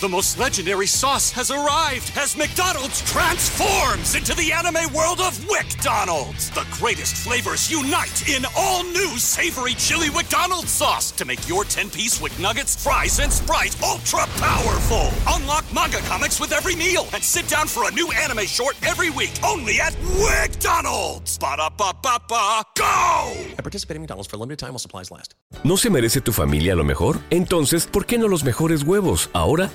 The most legendary sauce has arrived as McDonald's transforms into the anime world of WickDonald's. The greatest flavors unite in all new savory chili McDonald's sauce to make your 10-piece Wick Nuggets, fries, and Sprite ultra powerful. Unlock manga comics with every meal and sit down for a new anime short every week only at WickDonald's. Ba-da-ba-ba-ba, go! I participate in McDonald's for a limited time while supplies last. ¿No se merece tu familia lo mejor? Entonces, ¿por qué no los mejores huevos? Ahora,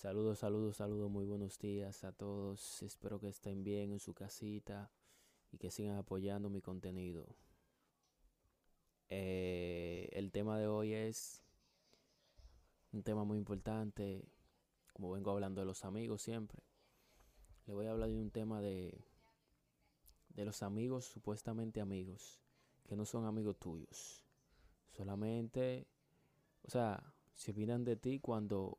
Saludos, saludos, saludos, muy buenos días a todos. Espero que estén bien en su casita y que sigan apoyando mi contenido. Eh, el tema de hoy es un tema muy importante, como vengo hablando de los amigos siempre. Le voy a hablar de un tema de, de los amigos, supuestamente amigos, que no son amigos tuyos. Solamente, o sea, se olvidan de ti cuando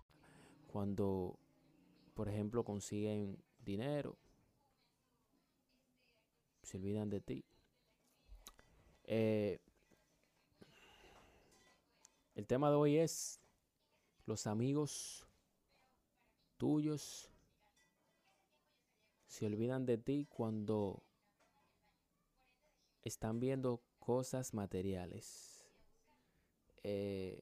Cuando, por ejemplo, consiguen dinero, se olvidan de ti. Eh, el tema de hoy es los amigos tuyos se olvidan de ti cuando están viendo cosas materiales. Eh,